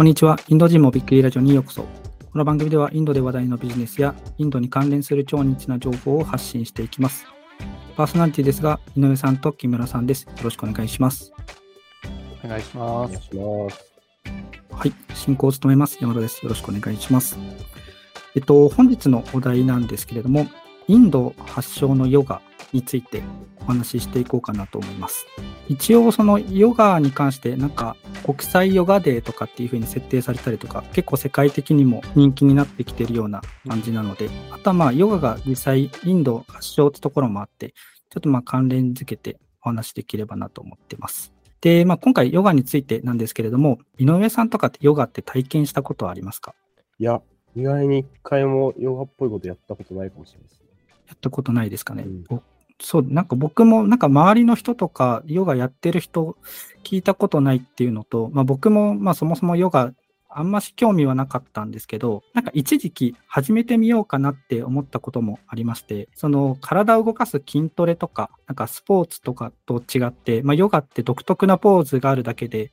こんにちは。インド人もびっくりラジオにようこそ。この番組ではインドで話題のビジネスやインドに関連する超ニッチな情報を発信していきます。パーソナリティですが、井上さんと木村さんです。よろしくお願いします。お願いします。します。はい。進行を務めます。山田です。よろしくお願いします。えっと、本日のお題なんですけれども、インド発祥のヨガについてお話ししていこうかなと思います。一応、そのヨガに関して、なんか国際ヨガデーとかっていう風に設定されたりとか、結構世界的にも人気になってきてるような感じなので、あとはまあ、ヨガが実際インド発祥ってところもあって、ちょっとまあ関連づけてお話しできればなと思ってます。で、まあ今回ヨガについてなんですけれども、井上さんとかってヨガって体験したことはありますか？いや、意外に一回もヨガっぽいことやったことないかもしれないですね。やったことないですかね。うんぼそう、なんか僕も、なんか周りの人とか、ヨガやってる人、聞いたことないっていうのと、まあ僕も、まあそもそもヨガ、あんまし興味はなかったんですけど、なんか一時期始めてみようかなって思ったこともありまして、その体を動かす筋トレとか、なんかスポーツとかと違って、まあヨガって独特なポーズがあるだけで、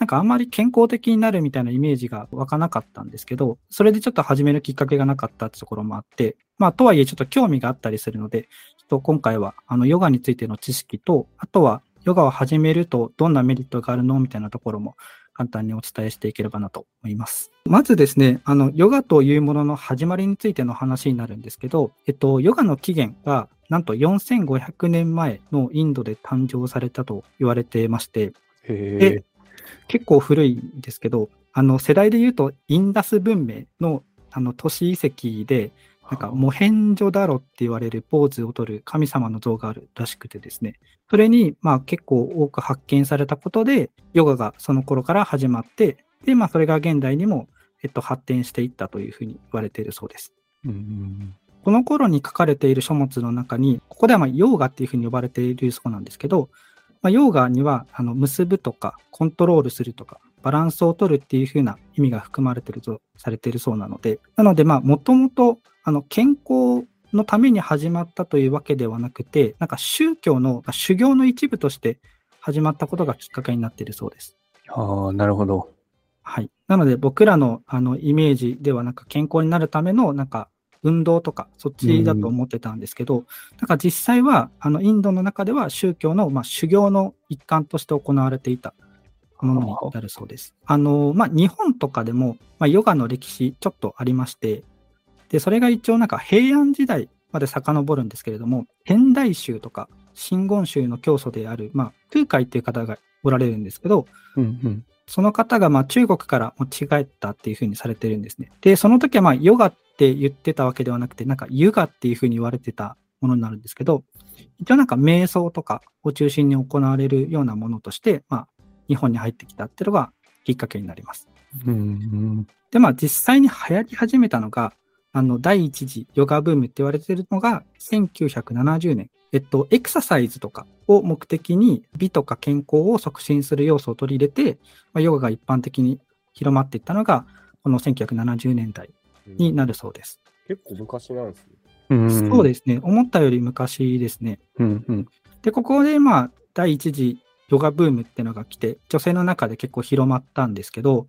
なんかあんまり健康的になるみたいなイメージが湧かなかったんですけど、それでちょっと始めるきっかけがなかったってところもあって、まあとはいえちょっと興味があったりするので、ちょっと今回はあのヨガについての知識と、あとはヨガを始めるとどんなメリットがあるのみたいなところも簡単にお伝えしていければなと思います。まずですね、あのヨガというものの始まりについての話になるんですけど、えっと、ヨガの起源がなんと4500年前のインドで誕生されたと言われてまして、へ結構古いんですけど、あの世代で言うとインダス文明のあの都市遺跡で、なんかモヘンジョダロって言われるポーズを取る神様の像があるらしくてですね、それにまあ結構多く発見されたことで、ヨガがその頃から始まって、で、まあそれが現代にも、えっと、発展していったというふうに言われているそうです。うんこの頃に書かれている書物の中に、ここではまあヨーガっていうふうに呼ばれているそうなんですけど、まあ、ヨーガにはあの結ぶとかコントロールするとかバランスを取るっていうふうな意味が含まれているとされているそうなので、なのでまあもともとあの健康のために始まったというわけではなくて、なんか宗教の修行の一部として始まったことがきっかけになっているそうです。ああ、なるほど。はい。なので僕らのあのイメージではなんか健康になるためのなんか運動とかそっちだと思ってたんですけど、なんか実際はあのインドの中では宗教のまあ修行の一環として行われていたものになるそうです。あの、まあ日本とかでもまあヨガの歴史ちょっとありまして、で、それが一応なんか平安時代まで遡るんですけれども、天台宗とか真言宗の教祖である、まあ、空海っていう方がおられるんですけど、うんうん。その方がまあ中国から持ち帰ったっていうふうにされてるんですね。で、その時はまあヨガって言ってたわけではなくて、なんかユガっていうふうに言われてたものになるんですけど、一応なんか瞑想とかを中心に行われるようなものとして、まあ日本に入ってきたっていうのがきっかけになります。うんうん。で、まあ実際に流行り始めたのが、あの、第一次ヨガブームって言われてるのが、1970年。えっと、エクササイズとかを目的に美とか健康を促進する要素を取り入れて、まあ、ヨガが一般的に広まっていったのが、この1970年代になるそうです。結構昔なんですね。うん。。そうですすね。思ったより昔ですね。うんうん。で、ここでまあ、第一次ヨガブームっていうのが来て、女性の中で結構広まったんですけど、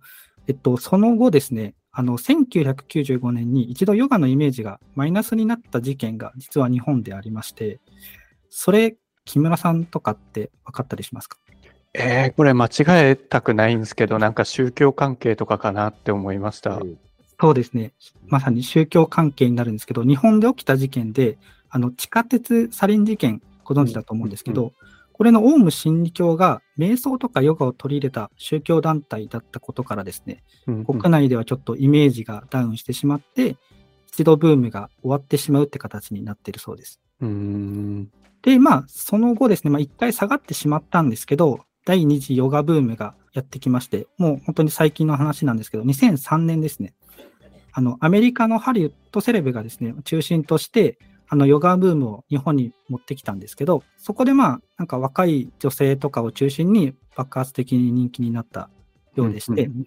えっと、その後ですね、あの、1995年に一度ヨガのイメージがマイナスになった事件が実は日本でありまして、それ、木村さんとかって分かったりしますか？えー、これ間違えたくないんですけど、なんか宗教関係とかかなって思いました。うんそうですね。まさに宗教関係になるんですけど、日本で起きた事件で、あの、地下鉄サリン事件、ご存知だと思うんですけど、これのオウム真理教が瞑想とかヨガを取り入れた宗教団体だったことからですね、うんうん国内ではちょっとイメージがダウンしてしまって、一度ブームが終わってしまうって形になっているそうです。うん。で、まあ、その後ですね、まあ、一回下がってしまったんですけど、第二次ヨガブームがやってきまして、もう本当に最近の話なんですけど、2003年ですね、あの、アメリカのハリウッドセレブがですね、中心として、あの、ヨガブームを日本に持ってきたんですけど、そこでまあ、なんか若い女性とかを中心に爆発的に人気になったようでして、うん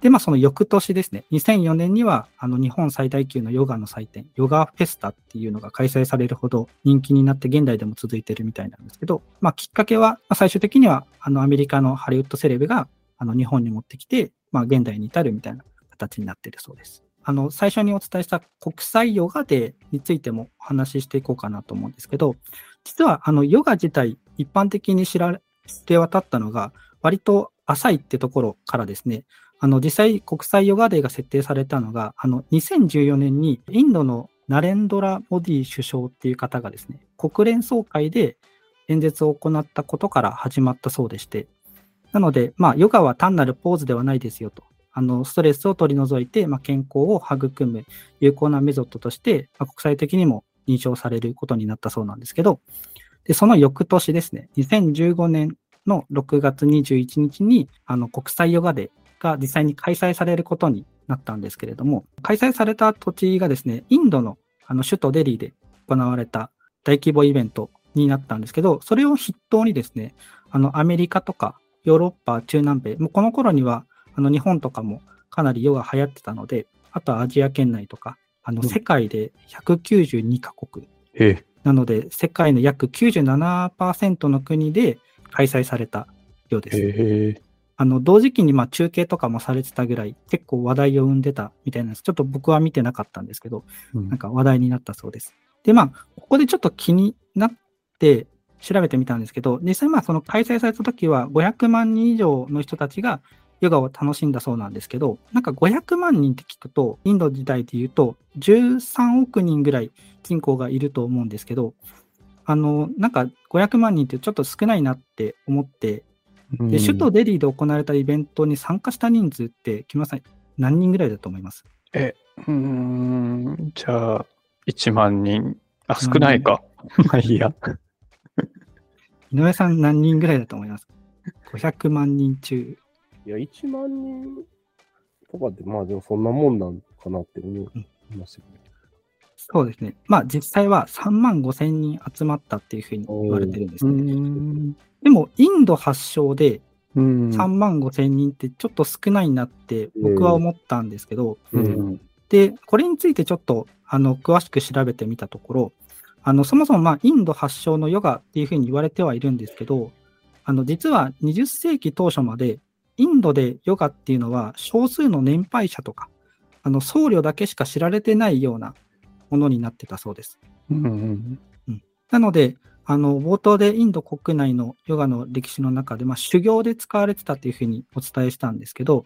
で、まあ、その翌年ですね、2004年には、あの、日本最大級のヨガの祭典、ヨガフェスタっていうのが開催されるほど人気になって、現代でも続いているみたいなんですけど、まあ、きっかけは、まあ、最終的には、あの、アメリカのハリウッドセレブが、あの、日本に持ってきて、まあ、現代に至るみたいな形になっているそうです。あの、最初にお伝えした国際ヨガデーについてもお話ししていこうかなと思うんですけど、実はあのヨガ自体一般的に知られて渡ったのが割と浅いってところからですね、あの実際国際ヨガデーが設定されたのが、あの2014年にインドのナレンドラ・モディ首相っていう方がですね、国連総会で演説を行ったことから始まったそうでして、なので、まあ、ヨガは単なるポーズではないですよと。あの、ストレスを取り除いて、まあ、健康を育む有効なメソッドとして、まあ、国際的にも認証されることになったそうなんですけど、で、その翌年ですね、2015年の6月21日に、あの、国際ヨガデーが実際に開催されることになったんですけれども、開催された土地がですね、インドのあの首都デリーで行われた大規模イベントになったんですけど、それを筆頭にですね、あの、アメリカとかヨーロッパ、中南米、もうこの頃には、あの、日本とかもかなりヨガ流行ってたので、あとはアジア圏内とか、あの、世界で192カ国。えなので、世界の約97%の国で開催されたようです。えあの、同時期にまあ中継とかもされてたぐらい、結構話題を生んでたみたいなんです。ちょっと僕は見てなかったんですけど、うんなんか話題になったそうです。で、まあ、ここでちょっと気になって調べてみたんですけど、実際まあその開催された時は500万人以上の人たちがヨガを楽しんだそうなんですけど、なんか500万人って聞くと、インド時代で言うと13億人ぐらい人口がいると思うんですけど、あの、なんか500万人ってちょっと少ないなって思って、うんで、首都デリーで行われたイベントに参加した人数って、木村さん、何人ぐらいだと思います？うーん、じゃあ、1万人。あ、少ないか。まあいいや。井上さん何人ぐらいだと思います ?500 万人中。いや、1万人とかって、まあでもそんなもんなんかなって思いますよね。そうですね。まあ実際は3万5千人集まったっていうふうに言われてるんですうね。ん。でも、インド発祥でうん3万5千人ってちょっと少ないなって僕は思ったんですけど、うん。で、これについてちょっとあの詳しく調べてみたところ、あのそもそもまあインド発祥のヨガっていうふうに言われてはいるんですけど、あの実は20世紀当初までインドでヨガっていうのは少数の年配者とか、あの僧侶だけしか知られてないようなものになってたそうです。うん。なので、あの冒頭でインド国内のヨガの歴史の中で、まあ、修行で使われてたっていうふうにお伝えしたんですけど、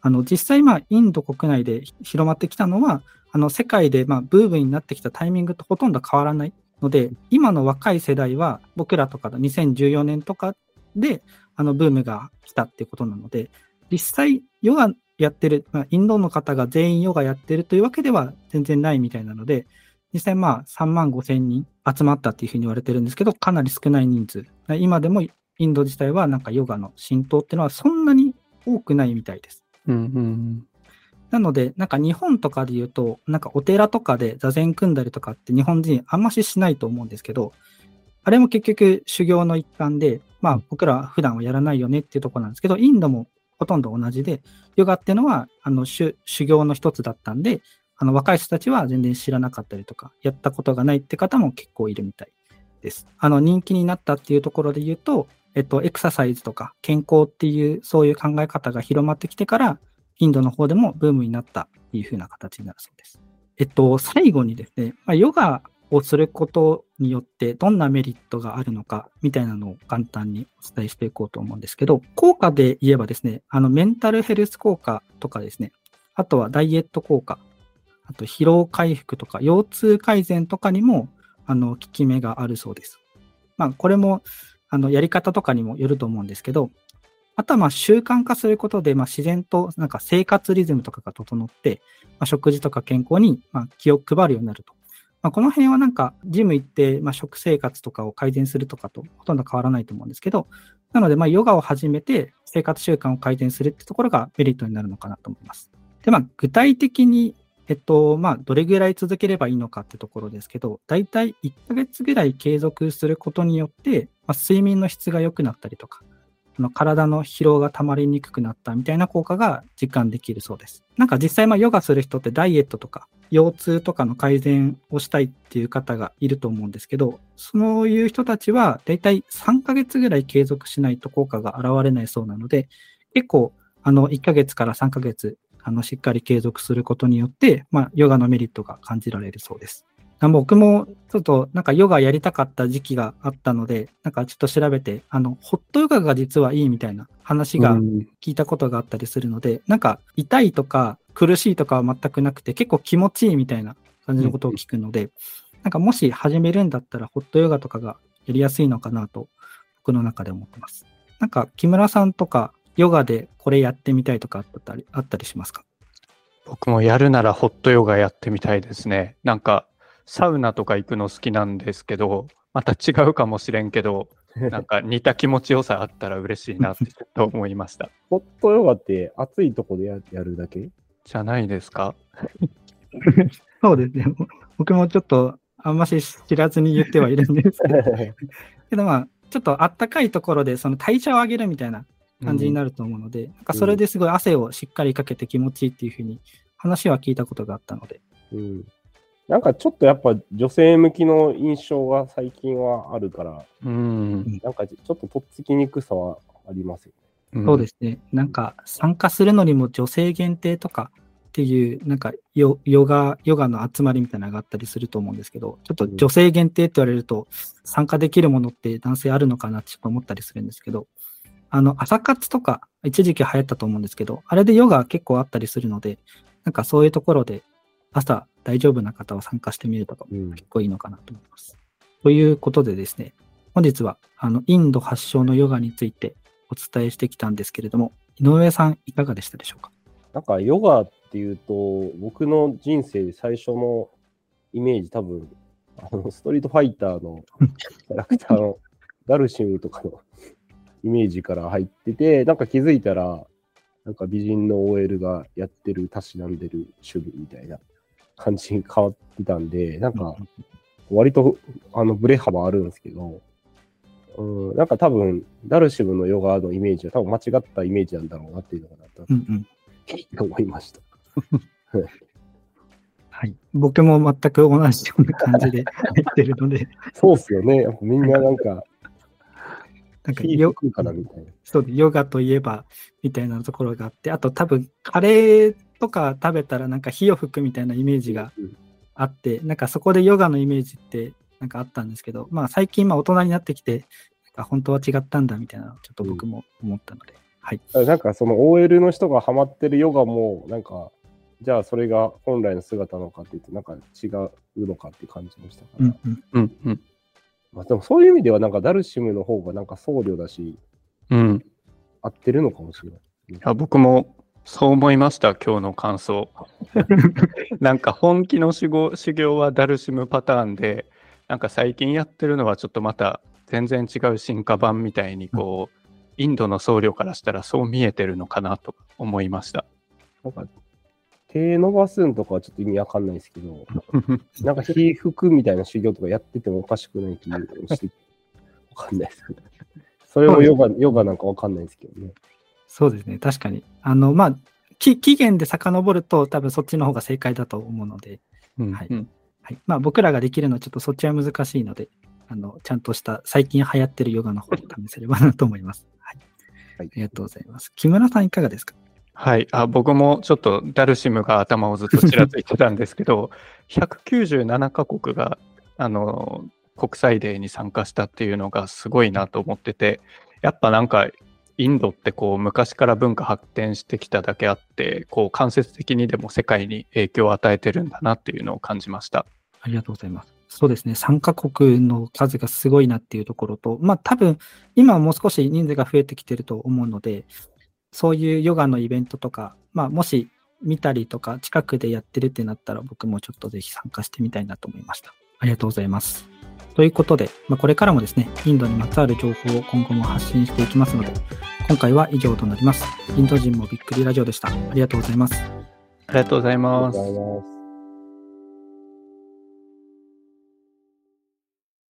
あの実際、まあ、インド国内で広まってきたのは、あの世界でまあブームになってきたタイミングとほとんど変わらないので、今の若い世代は、僕らとかだ2014年とかであのブームが来たっていうことなので、実際、ヨガやってる、まあ、インドの方が全員ヨガやってるというわけでは全然ないみたいなので、実際まあ3万5千人集まったっていうふうに言われてるんですけど、かなり少ない人数。今でもインド自体はなんかヨガの浸透っていうのはそんなに多くないみたいです。うん。なので、なんか日本とかで言うと、なんかお寺とかで座禅組んだりとかって日本人あんまししないと思うんですけど、あれも結局修行の一環で、まあ僕ら普段はやらないよねっていうところなんですけど、インドもほとんど同じで、ヨガっていうのはあの修行の一つだったんで、あの若い人たちは全然知らなかったりとか、やったことがないって方も結構いるみたいです。あの人気になったっていうところで言うと、えっと、エクササイズとか健康っていうそういう考え方が広まってきてから、インドの方でもブームになったっていう風な形になるそうです。えっと、最後にですね、まあ、ヨガをすることによってどんなメリットがあるのかみたいなのを簡単にお伝えしていこうと思うんですけど、効果で言えばですね、あのメンタルヘルス効果とかですね、あとはダイエット効果、あと疲労回復とか腰痛改善とかにもあの効き目があるそうです。まあこれもあのやり方とかにもよると思うんですけど、あとはまあ習慣化することで、まあ、自然となんか生活リズムとかが整って、まあ、食事とか健康にまあ気を配るようになると。まあ、この辺はなんかジム行ってまあ食生活とかを改善するとかとほとんど変わらないと思うんですけど、なのでまヨガを始めて生活習慣を改善するってところがメリットになるのかなと思います。で、まあ具体的にえっと、まあ、どれぐらい続ければいいのかってところですけど、だいたい1ヶ月ぐらい継続することによって、まあ、睡眠の質が良くなったりとか、の体の疲労が溜まりにくくなったみたいな効果が実感できるそうです。なんか実際、ヨガする人ってダイエットとか、腰痛とかの改善をしたいっていう方がいると思うんですけど、そういう人たちはだいたい3ヶ月ぐらい継続しないと効果が現れないそうなので、結構、あの、1ヶ月から3ヶ月、あの、しっかり継続することによって、まあ、ヨガのメリットが感じられるそうです。あ僕も、ちょっと、なんかヨガやりたかった時期があったので、なんかちょっと調べて、あの、ホットヨガが実はいいみたいな話がうん聞いたことがあったりするので、なんか痛いとか苦しいとかは全くなくて、結構気持ちいいみたいな感じのことを聞くので、なんかもし始めるんだったら、ホットヨガとかがやりやすいのかなと、僕の中で思ってます。なんか、木村さんとか、ヨガでこれやってみたいとかあったりあったりしますか？僕もやるならホットヨガやってみたいですね。なんか、サウナとか行くの好きなんですけど、また違うかもしれんけど、なんか似た気持ちよさあったら嬉しいなってちょっと思いました。ホットヨガって暑いとこでややるだけ？じゃないですか？そうですね。僕もちょっと、あんまし知らずに言ってはいるんですけど、けどまあ、ちょっとあったかいところで、その代謝を上げるみたいな感じになると思うので、なんかそれですごい汗をしっかりかけて気持ちいいっていうふうに話は聞いたことがあったので、うん。なんかちょっとやっぱ女性向きの印象が最近はあるから、うん。なんかちょっととっつきにくさはありますよね。そうですね。なんか参加するのにも女性限定とかっていう、なんかヨヨガ、ヨガの集まりみたいなのがあったりすると思うんですけど、ちょっと女性限定って言われると、参加できるものって男性あるのかなってちょっと思ったりするんですけど、あの、朝活とか一時期流行ったと思うんですけど、あれでヨガ結構あったりするので、なんかそういうところで朝大丈夫な方は参加してみるとかうん。結構いいのかなと思います。ということでですね、本日はあのインド発祥のヨガについてお伝えしてきたんですけれども、井上さんいかがでしたでしょうか？なんかヨガっていうと、僕の人生で最初のイメージ多分、あのストリートファイターの キャラクターのダルシムとかのイメージから入ってて、なんか気づいたら、なんか美人の OL がやってる、たしなんでる趣味みたいな感じに変わってたんで、なんか割とあのブレ幅あるんですけど、うん、なんか多分、ダルシムのヨガのイメージは多分間違ったイメージなんだろうなっていうのがなうんうん。と 思いました。はい。僕も全く同じような感じで 入ってるので、そうっすよね。やっぱみんななんか、なんか火ヨ吹くかなみたいな。そうヨガといえばみたいなところがあって、あと多分カレーとか食べたらなんか火を吹くみたいなイメージがうんあって、なんかそこでヨガのイメージってなんかあったんですけど、まあ最近まあ大人になってきて、なんか本当は違ったんだみたいなちょっと僕も思ったので、はい。なんかその OL の人がハマってるヨガも、なんか、じゃあそれが本来の姿なのかって言って、なんか違うのかって感じもしたから。うんうん。うんうん。まあでもそういう意味では、なんかダルシムの方がなんか僧侶だし、うん。合ってるのかもしれない。いや僕もそう思いました、今日の感想。なんか本気の修行修行はダルシムパターンで、なんか最近やってるのはちょっとまた全然違う進化版みたいにこう、インドの僧侶からしたらそう見えてるのかなと思いました。なんか、手伸ばすんとかはちょっと意味わかんないですけど、なんか火吹くみたいな修行とかやっててもおかしくない気がして、わかんないです。それもヨガ、ヨガなんかわかんないですけどね。そうですね。確かに。あの、まあ、き期限で遡ると多分そっちの方が正解だと思うので、うんはいうんはい。まあ僕らができるのはちょっとそっちは難しいので、あの、ちゃんとした最近流行ってるヨガの方を試せればなと思います。はい。はいありがとうございます。木村さんいかがですか？はいあ、僕もちょっとダルシムが頭をずっとちらついてたんですけど、197カ国があの国際デーに参加したっていうのがすごいなと思ってて、やっぱなんかインドってこう昔から文化発展してきただけあって、こう間接的にでも世界に影響を与えてるんだなっていうのを感じました。ありがとうございます。そうですね。参加国の数がすごいなっていうところと、まあ多分、今はもう少し人数が増えてきてると思うので、そういうヨガのイベントとか、まあもし見たりとか近くでやってるってなったら僕もちょっとぜひ参加してみたいなと思いました。ありがとうございます。ということで、まあ、これからもですね、インドにまつわる情報を今後も発信していきますので、今回は以上となります。インド人もびっくりラジオでした。ありがとうございます。ありがとうございます。